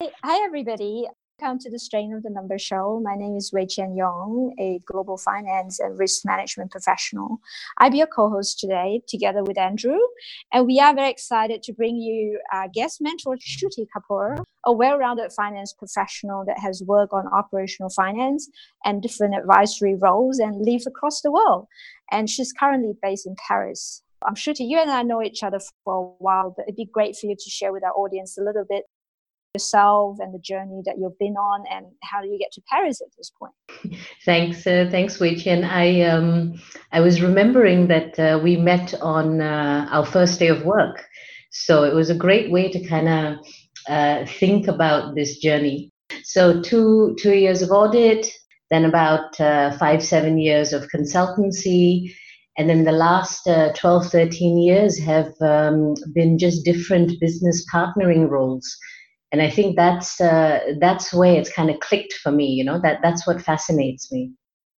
Hi, everybody. Welcome to the Strength in the Number Show. My name is Wei Qian Yong, a global finance and risk management professional. I'll be your co-host today, together with Andrew, and we are very excited to bring you our guest mentor, Shruti Kapoor, a well-rounded finance professional that has worked on operational finance and different advisory roles and lives across the world. And she's currently based in Paris. I'm Shruti, you and I know each other for a while, but it'd be great for you to share with our audience a little bit yourself and the journey that you've been on and how do you get to Paris at this point? Thanks, uh, thanks, Weiqian. I um, I was remembering that uh, we met on uh, our first day of work, so it was a great way to kind of uh, think about this journey. So two two years of audit, then about uh, five seven years of consultancy. And then the last uh, 12, 13 years have um, been just different business partnering roles and I think that's uh, that's where it's kind of clicked for me. You know that that's what fascinates me.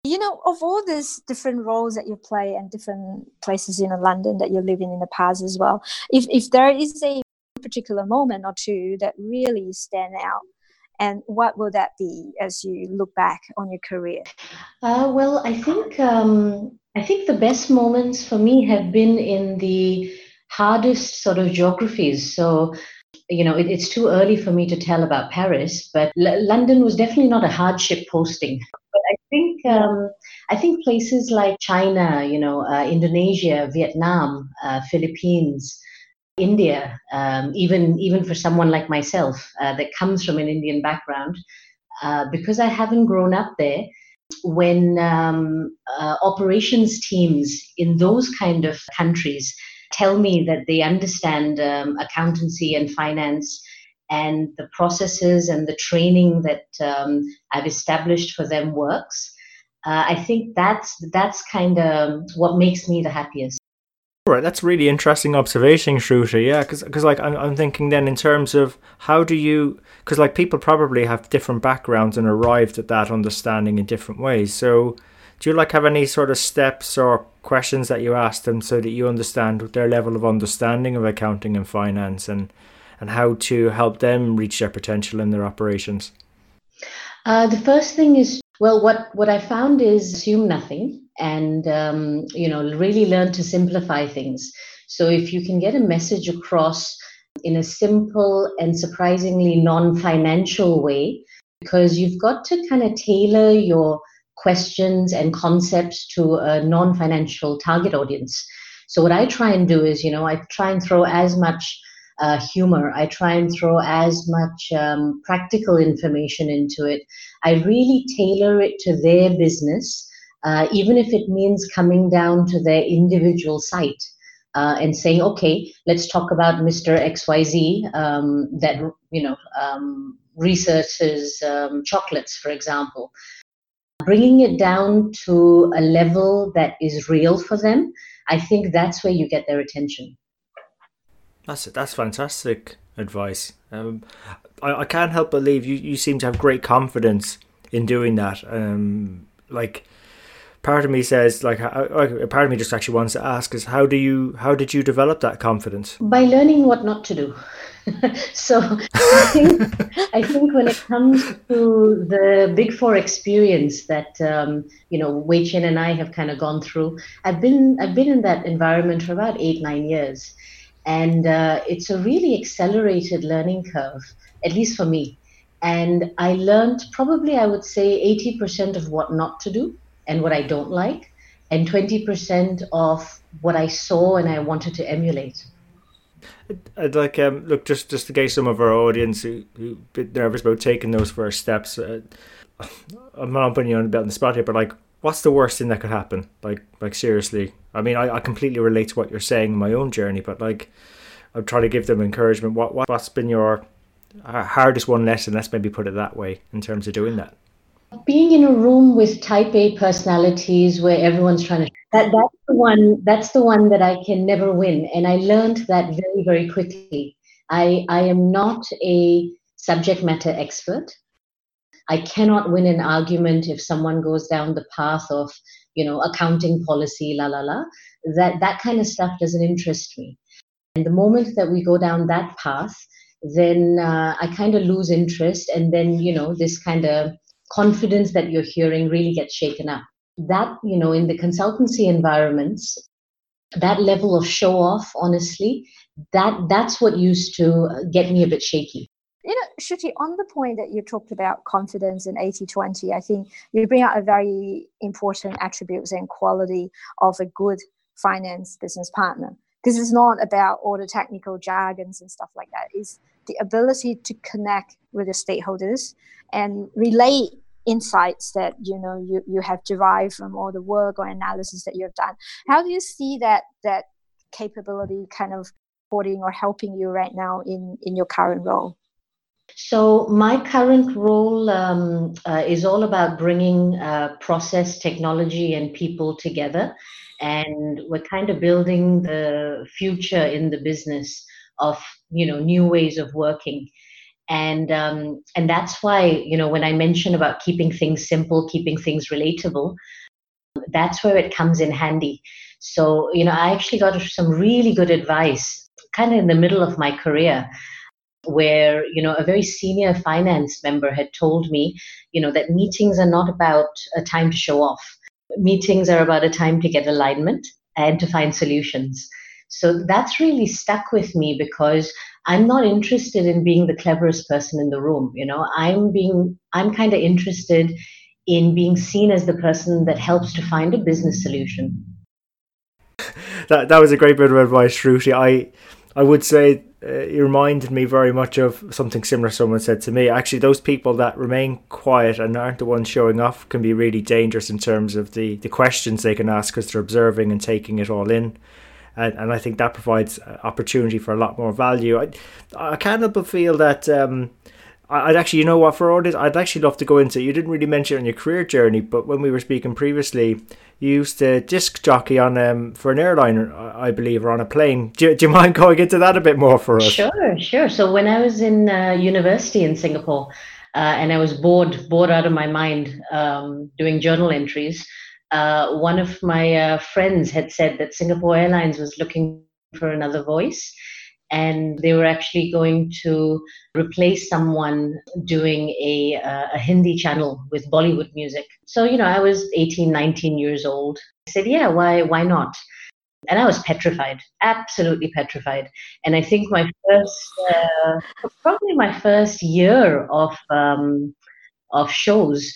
You know, of all these different roles that you play and different places in London that you're living in the past as well, if if there is a particular moment or two that really stand out, and what will that be as you look back on your career? Uh, well, I think um, I think the best moments for me have been in the hardest sort of geographies. So you know, it, it's too early for me to tell about Paris, but L- London was definitely not a hardship posting. But I think um, I think places like China, you know, uh, Indonesia, Vietnam, uh, Philippines, India, um, even even for someone like myself uh, that comes from an Indian background, uh, because I haven't grown up there. When um, uh, operations teams in those kind of countries tell me that they understand um, accountancy and finance and the processes and the training that um, I've established for them works. Uh, I think that's that's kind of what makes me the happiest. Right, that's really interesting observation, Shruti. Yeah, because like I'm, I'm thinking then in terms of how do you because like people probably have different backgrounds and arrived at that understanding in different ways. So do you like have any sort of steps or questions that you ask them so that you understand their level of understanding of accounting and finance and and how to help them reach their potential in their operations? Uh, the first thing is well, what what I found is assume nothing and um, you know really learn to simplify things. So if you can get a message across in a simple and surprisingly non-financial way, because you've got to kind of tailor your questions and concepts to a non financial target audience. So, what I try and do is, you know, I try and throw as much uh, humor, I try and throw as much um, practical information into it. I really tailor it to their business, uh, even if it means coming down to their individual site. Uh, and saying, okay, let's talk about Mr. XYZ um, that you know um, researches um, chocolates, for example bringing it down to a level that is real for them, I think that's where you get their attention. That's that's fantastic advice. Um, I, I can't help but believe you, you seem to have great confidence in doing that. Um, like part of me says like part of me just actually wants to ask is how do you how did you develop that confidence by learning what not to do so I think, I think when it comes to the Big Four experience that um, you know Wei Qian and I have kind of gone through, I've been I've been in that environment for about eight nine years, and uh, it's a really accelerated learning curve, at least for me. And I learned probably I would say eighty percent of what not to do and what I don't like, and twenty percent of what I saw and I wanted to emulate. I'd like um look just just to gauge some of our audience who who bit nervous about taking those first steps. Uh, I'm not putting you on the spot here, but like, what's the worst thing that could happen? Like, like seriously. I mean, I, I completely relate to what you're saying in my own journey, but like, I'm trying to give them encouragement. What, what what's been your uh, hardest one lesson? Let's maybe put it that way in terms of doing that. Being in a room with Type A personalities where everyone's trying to that that's the one that's the one that I can never win, and I learned that very very quickly. I I am not a subject matter expert. I cannot win an argument if someone goes down the path of you know accounting policy la la la that that kind of stuff doesn't interest me and the moment that we go down that path, then uh, I kind of lose interest, and then you know this kind of confidence that you're hearing really gets shaken up. That you know in the consultancy environments, that level of show off, honestly, that that's what used to uh, get me a bit shaky. You know, Shruti, on the point that you talked about confidence and 80 20, I think you bring out a very important attributes and quality of a good finance business partner because it's not about all the technical jargons and stuff like that it's the ability to connect with the stakeholders and relate insights that you know you, you have derived from all the work or analysis that you've done. How do you see that that capability kind of supporting or helping you right now in in your current role? So my current role um, uh, is all about bringing uh, process technology and people together. And we're kind of building the future in the business of you know new ways of working. And um, and that's why you know when i mention about keeping things simple keeping things relatable that's where it comes in handy. So you know i actually got some really good advice kind of in the middle of my career where you know a very senior finance member had told me you know that meetings are not about a time to show off. Meetings are about a time to get alignment and to find solutions. So that's really stuck with me because I'm not interested in being the cleverest person in the room. You know, I'm being, I'm kind of interested in being seen as the person that helps to find a business solution. That that was a great bit of advice, Shruti. I I would say uh, it reminded me very much of something similar someone said to me. Actually, those people that remain quiet and aren't the ones showing off can be really dangerous in terms of the, the questions they can ask because they're observing and taking it all in. And, and I think that provides opportunity for a lot more value. I, I kind of feel that um, I'd actually, you know what, for all this, I'd actually love to go into. You didn't really mention on your career journey, but when we were speaking previously, you used to disc jockey on um for an airliner, I believe, or on a plane. Do, do you mind going into that a bit more for us? Sure, sure. So when I was in uh, university in Singapore, uh, and I was bored, bored out of my mind, um, doing journal entries. Uh, one of my uh, friends had said that Singapore Airlines was looking for another voice and they were actually going to replace someone doing a, uh, a Hindi channel with Bollywood music. So, you know, I was 18, 19 years old. I said, yeah, why, why not? And I was petrified, absolutely petrified. And I think my first, uh, probably my first year of, um, of shows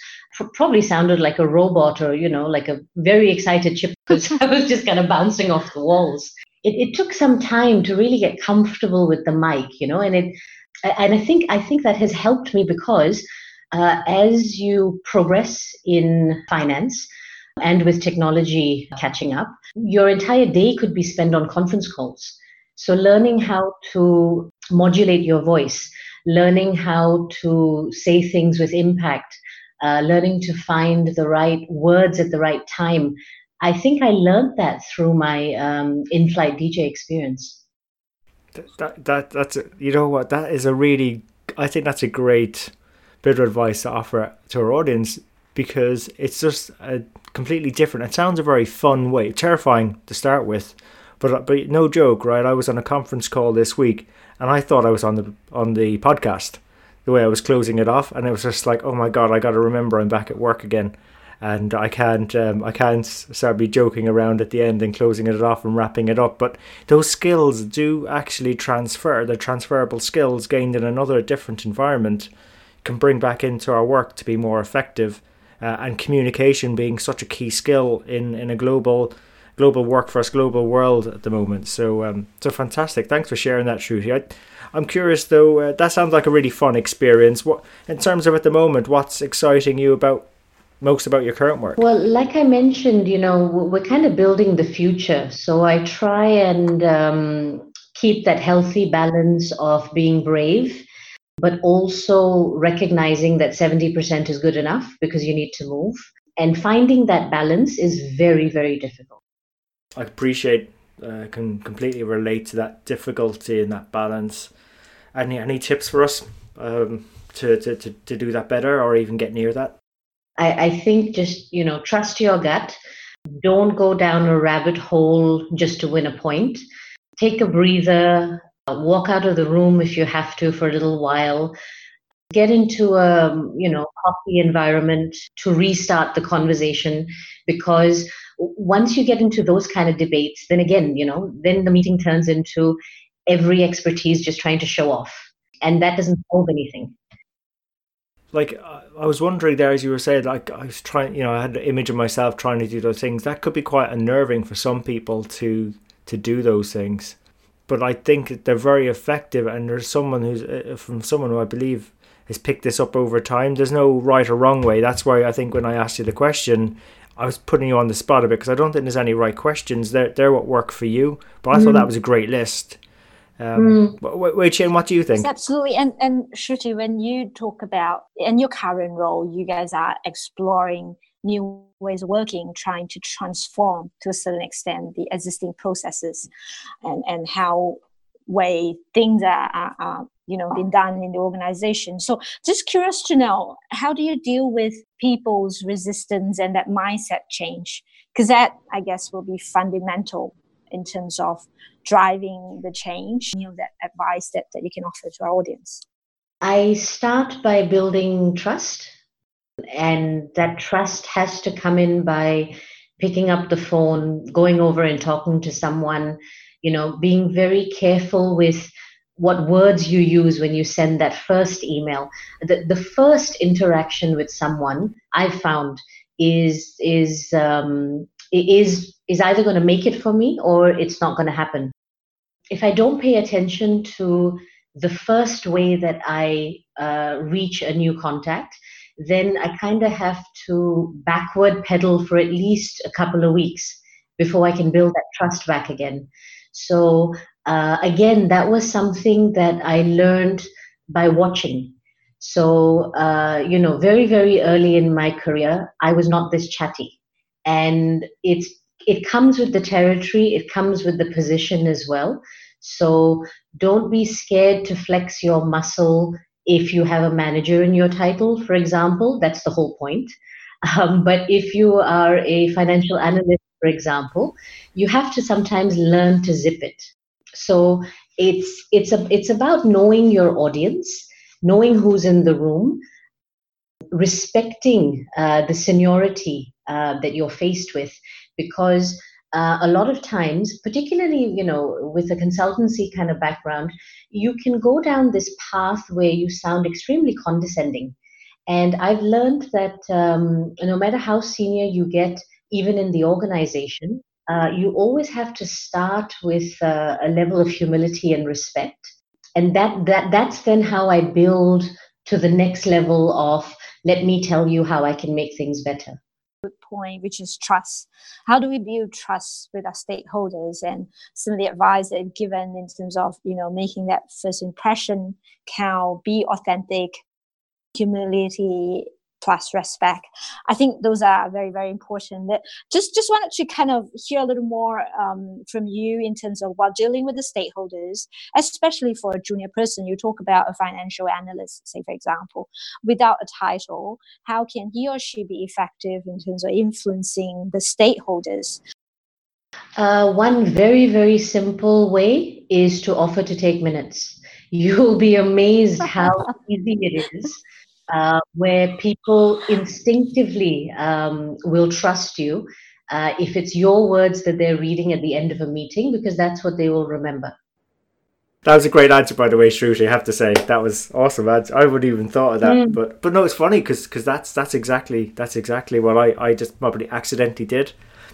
probably sounded like a robot or, you know, like a very excited chip because I was just kind of bouncing off the walls it, it took some time to really get comfortable with the mic, you know, and it and I think I think that has helped me because uh, as you progress in finance and with technology catching up, your entire day could be spent on conference calls. So learning how to modulate your voice, learning how to say things with impact, uh, learning to find the right words at the right time I think I learned that through my um, in-flight DJ experience. That, that that's a, you know what that is a really I think that's a great bit of advice to offer to our audience because it's just a completely different. It sounds a very fun way, terrifying to start with, but but no joke, right? I was on a conference call this week and I thought I was on the on the podcast the way I was closing it off, and it was just like, oh my god, I got to remember I'm back at work again and I can't um, I can't start be joking around at the end and closing it off and wrapping it up. But those skills do actually transfer. They're transferable skills gained in another different environment can bring back into our work to be more effective. Uh, and communication being such a key skill in, in a global global workforce, global world at the moment. So um, so fantastic. Thanks for sharing that, Shruti. I, I'm curious though. Uh, that sounds like a really fun experience. What in terms of at the moment, what's exciting you about most about your current work? Well, like I mentioned, you know, we're kind of building the future. So I try and um, keep that healthy balance of being brave, but also recognizing that 70% is good enough because you need to move. And finding that balance is very, very difficult. I appreciate, uh, can completely relate to that difficulty and that balance. Any any tips for us um, to, to, to, to do that better or even get near that? I, I think just, you know, trust your gut. Don't go down a rabbit hole just to win a point. Take a breather, walk out of the room if you have to for a little while. Get into a you know coffee environment to restart the conversation because once you get into those kind of debates, then again, you know, then the meeting turns into every expertise just trying to show off, and that doesn't solve anything like I was wondering there as you were saying, like I was trying, you know, I had an image of myself trying to do those things. That could be quite unnerving for some people to to do those things, but I think they're very effective. And there's someone who's uh, from someone who I believe has picked this up over time. There's no right or wrong way. That's why I think when I asked you the question, I was putting you on the spot a bit because I don't think there's any right questions. They're they're what work for you. But I mm. thought that was a great list. Um, mm. Wei Qian, what do you think? Absolutely. And, and Shruti, when you talk about in your current role, you guys are exploring new ways of working, trying to transform to a certain extent the existing processes and, and how way things are, are you know been done in the organization. So just curious to know how do you deal with people's resistance and that mindset change? Because that i guess will be fundamental in terms of driving the change. You know that advice that, that you can offer to our audience? I start by building trust and that trust has to come in by picking up the phone going over and talking to someone you know being very careful with what words you use when you send that first email. The, the first interaction with someone i've found is is um, is is either going to make it for me or it's not going to happen. If i don't pay attention to the first way that i uh, reach a new contact then i kind of have to backward pedal for at least a couple of weeks before i can build that trust back again. So uh, again that was something that i learned by watching. So uh, you know very very early in my career i was not this chatty. And it's it comes with the territory it comes with the position as well. So don't be scared to flex your muscle if you have a manager in your title for example. That's the whole point. Um, but if you are a financial analyst for example you have to sometimes learn to zip it so it's it's a, it's about knowing your audience knowing who's in the room respecting uh, the seniority uh, that you're faced with because uh, a lot of times particularly you know with a consultancy kind of background you can go down this path where you sound extremely condescending. And i've learned that um, no matter how senior you get even in the organization uh, you always have to start with uh, a level of humility and respect and that, that that's then how i build to the next level of let me tell you how i can make things better good point, which is trust. How do we build trust with our stakeholders and some of the advice that you've given in terms of, you know, making that first impression count, be authentic, humility, plus respect. I think those are very, very important. That just just wanted to kind of hear a little more um, from you in terms of while dealing with the stakeholders, especially for a junior person. You talk about a financial analyst, say for example, without a title, how can he or she be effective in terms of influencing the stakeholders? Uh, one very, very simple way is to offer to take minutes. You'll be amazed how easy it is uh, where people instinctively um, will trust you uh, if it's your words that they're reading at the end of a meeting, because that's what they will remember. That was a great answer, by the way, Shruti. I have to say that was awesome. I, I wouldn't even thought of that, mm. but but no, it's funny because because that's that's exactly that's exactly what I, I just probably accidentally did,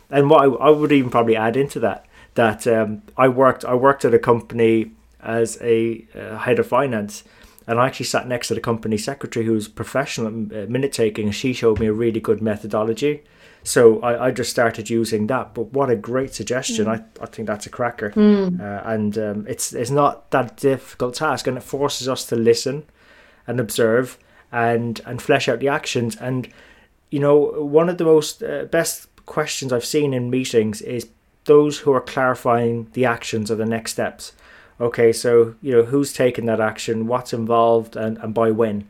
and what I, I would even probably add into that that um, I worked I worked at a company as a uh, head of finance, And I actually sat next to the company secretary who was professional at minute taking, and she showed me a really good methodology. So I, I just started using that. But what a great suggestion! Mm. I, I think that's a cracker, mm. uh, and um, it's it's not that difficult task, and it forces us to listen and observe and and flesh out the actions. And you know, one of the most uh, best questions I've seen in meetings is those who are clarifying the actions or the next steps. Okay, so you know who's taking that action, what's involved, and, and by when,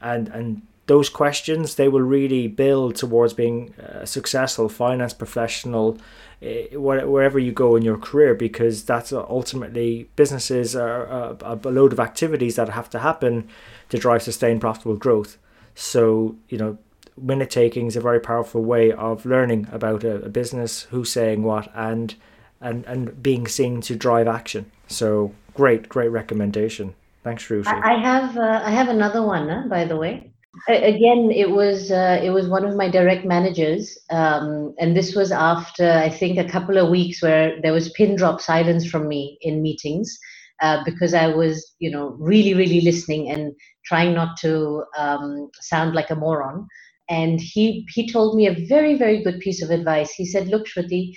and and those questions they will really build towards being a successful finance professional eh, wherever you go in your career because that's ultimately businesses are a, a load of activities that have to happen to drive sustained profitable growth. So you know minute taking is a very powerful way of learning about a, a business who's saying what and and and being seen to drive action. So great great recommendation. Thanks Shruti. I have uh, I have another one by the way. Again it was uh, it was one of my direct managers um, and this was after i think a couple of weeks where there was pin drop silence from me in meetings uh, because i was you know really really listening and trying not to um, sound like a moron. And he he told me a very very good piece of advice. He said look shruti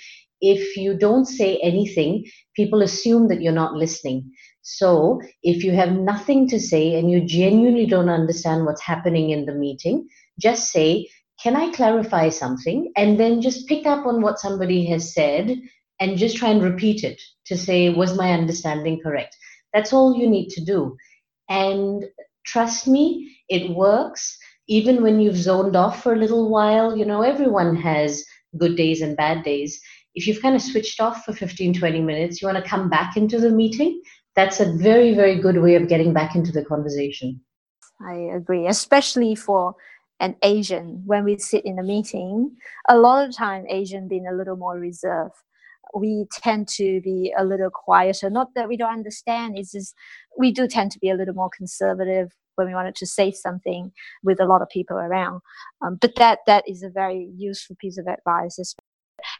if you don't say anything people assume that you're not listening so, if you have nothing to say and you genuinely don't understand what's happening in the meeting, just say, Can I clarify something? And then just pick up on what somebody has said and just try and repeat it to say, Was my understanding correct? That's all you need to do. And trust me, it works. Even when you've zoned off for a little while, you know, everyone has good days and bad days. If you've kind of switched off for 15, 20 minutes, you want to come back into the meeting, that's a very very good way of getting back into the conversation. I agree especially for an asian when we sit in a meeting a lot of time asian being a little more reserved. We tend to be a little quieter not that we don't understand it's just we do tend to be a little more conservative when we wanted to say something with a lot of people around. Um, but that that is a very useful piece of advice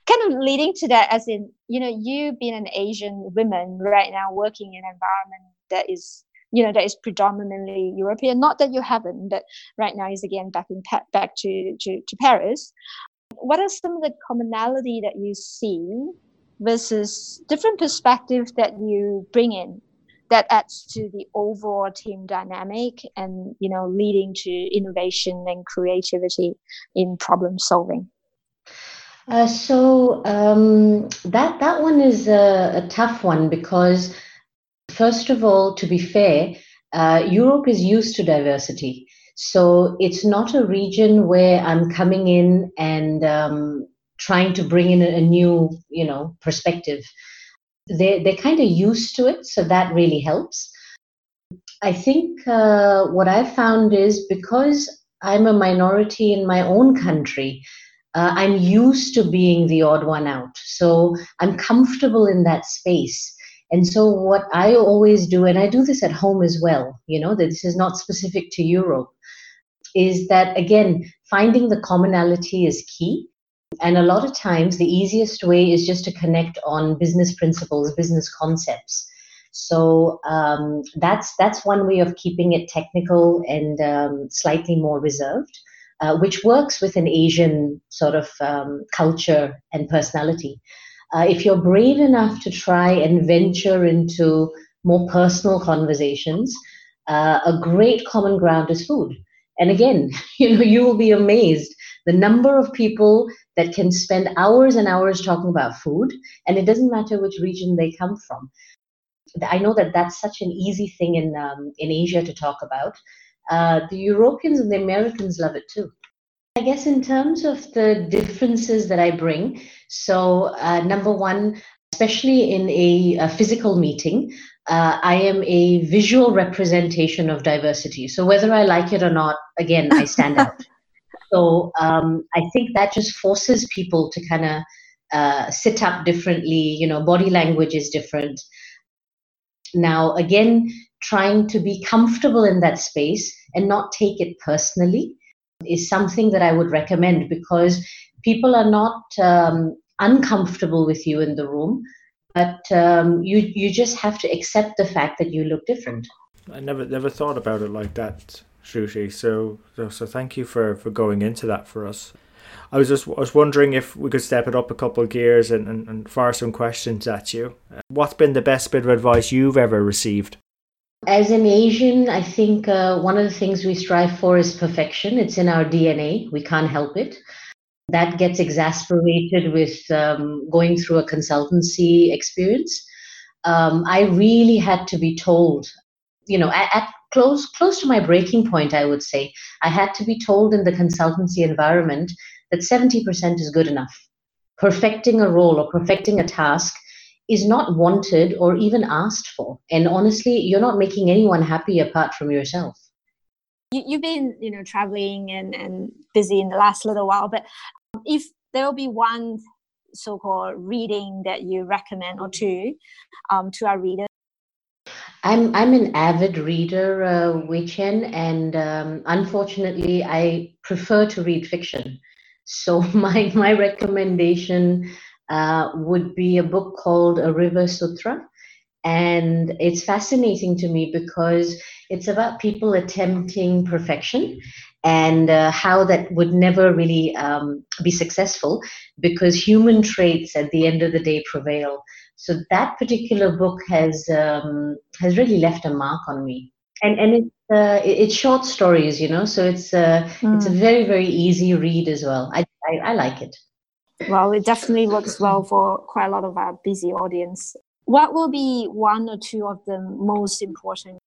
kind of leading to that as in you know you being an asian woman right now working in an environment that is you know that is predominantly european. Not that you haven't but right now is again back in back to, to to paris. What are some of the commonality that you see versus different perspectives that you bring in that adds to the overall team dynamic and you know leading to innovation and creativity in problem solving uh, so um, that that one is a, a, tough one because, first of all, to be fair, uh, Europe is used to diversity. So it's not a region where I'm coming in and um, trying to bring in a, new, you know, perspective. They they're kind of used to it, so that really helps. I think uh, what I've found is because I'm a minority in my own country uh, I'm used to being the odd one out. So I'm comfortable in that space. And so what I always do, and I do this at home as well, you know, that this is not specific to Europe, is that again, finding the commonality is key. And a lot of times the easiest way is just to connect on business principles, business concepts. So um, that's that's one way of keeping it technical and um, slightly more reserved uh, which works with an Asian sort of um, culture and personality. Uh, if you're brave enough to try and venture into more personal conversations, uh, a great common ground is food. And again, you know, you will be amazed the number of people that can spend hours and hours talking about food, and it doesn't matter which region they come from. I know that that's such an easy thing in um, in Asia to talk about, uh, the Europeans and the Americans love it too. I guess in terms of the differences that I bring, so uh, number one, especially in a, a physical meeting, uh, I am a visual representation of diversity. So whether I like it or not, again, I stand out. So um, I think that just forces people to kind of uh, sit up differently. You know, body language is different. Now, again, trying to be comfortable in that space and not take it personally is something that I would recommend because people are not um, uncomfortable with you in the room, but um, you you just have to accept the fact that you look different. I never never thought about it like that, Shruti. So, so thank you for for going into that for us. I was just I was wondering if we could step it up a couple of gears and, and, and fire some questions at you. What's been the best bit of advice you've ever received? As an Asian, I think uh, one of the things we strive for is perfection. It's in our DNA. We can't help it. That gets exasperated with um, going through a consultancy experience. Um, I really had to be told, you know, at, at close close to my breaking point, I would say, I had to be told in the consultancy environment that 70% is good enough. Perfecting a role or perfecting a task is not wanted or even asked for. And honestly, you're not making anyone happy apart from yourself. You, have been, you know, traveling and, and busy in the last little while, but if there will be one so-called reading that you recommend or two um, to our readers, I'm I'm an avid reader, uh, Wei Qian, and um, unfortunately, I prefer to read fiction. So my my recommendation uh, would be a book called A River Sutra. And it's fascinating to me because it's about people attempting perfection and uh, how that would never really um, be successful because human traits at the end of the day prevail. So that particular book has um, has really left a mark on me. And and it's uh, it's short stories, you know, so it's uh, mm. it's a hmm. very very easy read as well. I, I, I like it. Well, it definitely works well for quite a lot of our busy audience. What will be one or two of the most important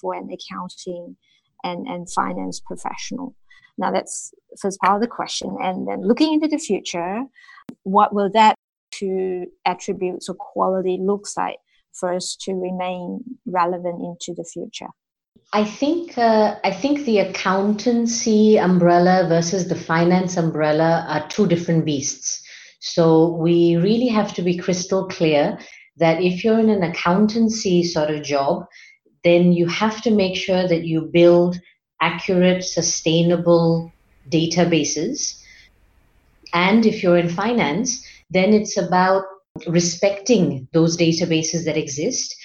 for an accounting and, and finance professional? Now, that's first part of the question. And then looking into the future, what will that two attributes or quality looks like for us to remain relevant into the future? I think uh, I think the accountancy umbrella versus the finance umbrella are two different beasts. So we really have to be crystal clear that if you're in an accountancy sort of job, then you have to make sure that you build accurate, sustainable databases. And if you're in finance, then it's about respecting those databases that exist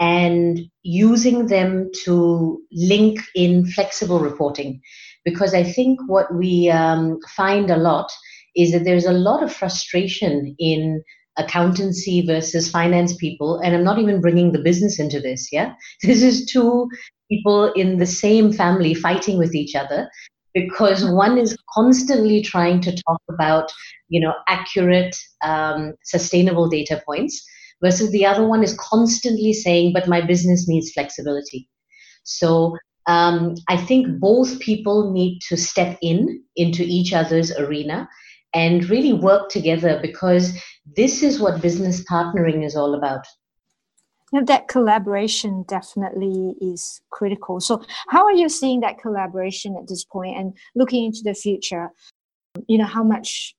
and using them to link in flexible reporting. Because I think what we um, find a lot is that there's a lot of frustration in accountancy versus finance people. And I'm not even bringing the business into this, yeah? This is two people in the same family fighting with each other because one is constantly trying to talk about you know accurate um, sustainable data points versus the other one is constantly saying but my business needs flexibility so um, i think both people need to step in into each other's arena and really work together because this is what business partnering is all about know, that collaboration definitely is critical. So, how are you seeing that collaboration at this point and looking into the future? You know, how much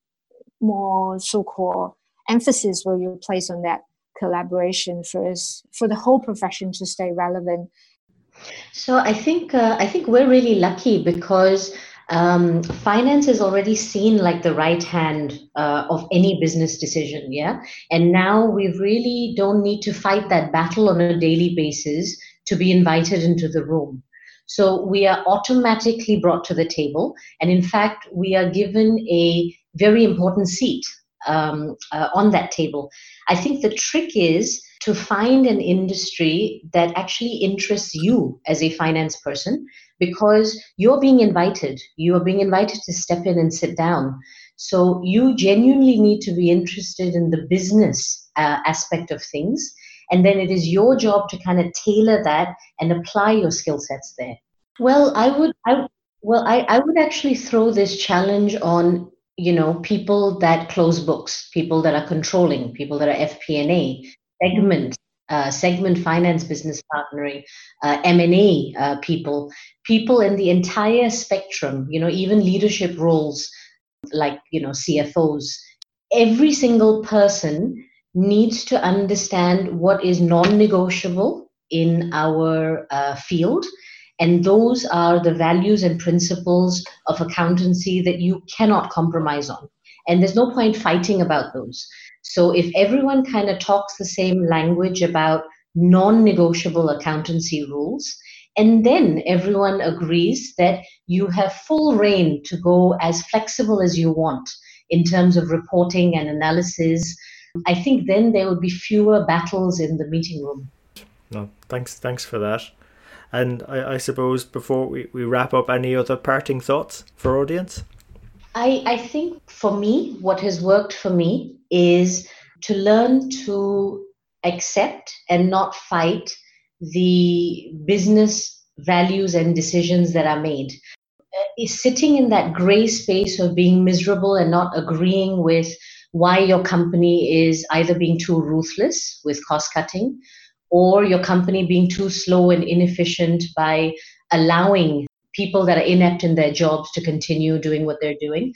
more so-called emphasis will you place on that collaboration for us, for the whole profession to stay relevant? So, I think uh, I think we're really lucky because um, finance is already seen like the right hand uh, of any business decision yeah? And now we really don't need to fight that battle on a daily basis to be invited into the room. So we are automatically brought to the table and in fact we are given a very important seat um, uh, on that table i think the trick is to find an industry that actually interests you as a finance person because you're being invited. You are being invited to step in and sit down. So you genuinely need to be interested in the business uh, aspect of things. And then it is your job to kind of tailor that and apply your skill sets there. Well, I would, I, well, I, I would actually throw this challenge on you know people that close books people that are controlling people that are fp&a segment uh, segment finance business partnering, uh, M&A uh, people, people in the entire spectrum, you know, even leadership roles like, you know, CFOs. Every single person needs to understand what is non-negotiable in our uh, field. And those are the values and principles of accountancy that you cannot compromise on. And there's no point fighting about those. So if everyone kind of talks the same language about non negotiable accountancy rules. And then everyone agrees that you have full reign to go as flexible as you want in terms of reporting and analysis. I think then there would be fewer battles in the meeting room. No, thanks, thanks for that. And I, I suppose before we, we wrap up, any other parting thoughts for audience? I, I think for me, what has worked for me is to learn to accept and not fight the business values and decisions that are made. Uh, is sitting in that gray space of being miserable and not agreeing with why your company is either being too ruthless with cost cutting or your company being too slow and inefficient by allowing people that are inept in their jobs to continue doing what they're doing.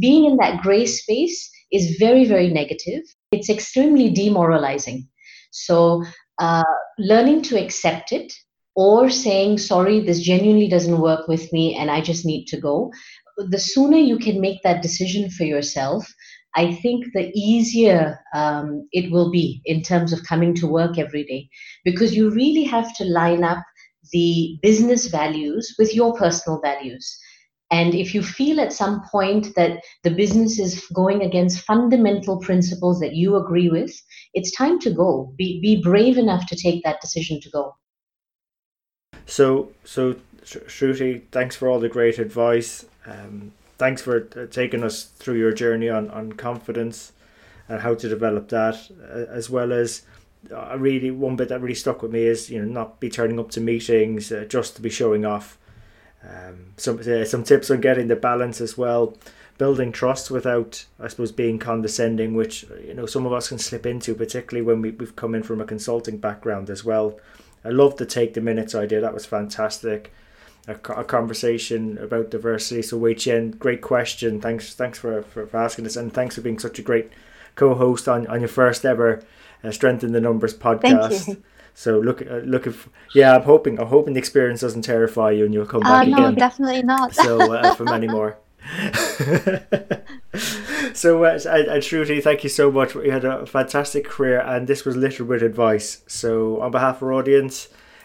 Being in that gray space is very, very negative. It's extremely demoralizing. So, uh, learning to accept it or saying, sorry, this genuinely doesn't work with me and I just need to go, the sooner you can make that decision for yourself, I think the easier um, it will be in terms of coming to work every day because you really have to line up the business values with your personal values. And if you feel at some point that the business is going against fundamental principles that you agree with, it's time to go. Be, be brave enough to take that decision to go. So, so Shruti, thanks for all the great advice. Um, thanks for uh, taking us through your journey on, on confidence and how to develop that, uh, as well as uh, really one bit that really stuck with me is you know not be turning up to meetings uh, just to be showing off. Um, some uh, some tips on getting the balance as well, building trust without I suppose being condescending, which you know some of us can slip into, particularly when we, we've come in from a consulting background as well. I love the take the minutes idea. That was fantastic. A, a conversation about diversity. So Wei Qian, great question. Thanks thanks for, for, for asking this and thanks for being such a great co-host on, on your first ever uh, Strength in the Numbers podcast. So look, uh, look if yeah, I'm hoping I'm hoping the experience doesn't terrify you and you'll come back uh, no, again. Definitely not. so uh, for many more. so uh, I, I truly thank you so much. You had a fantastic career, and this was littered with advice. So on behalf of our audience,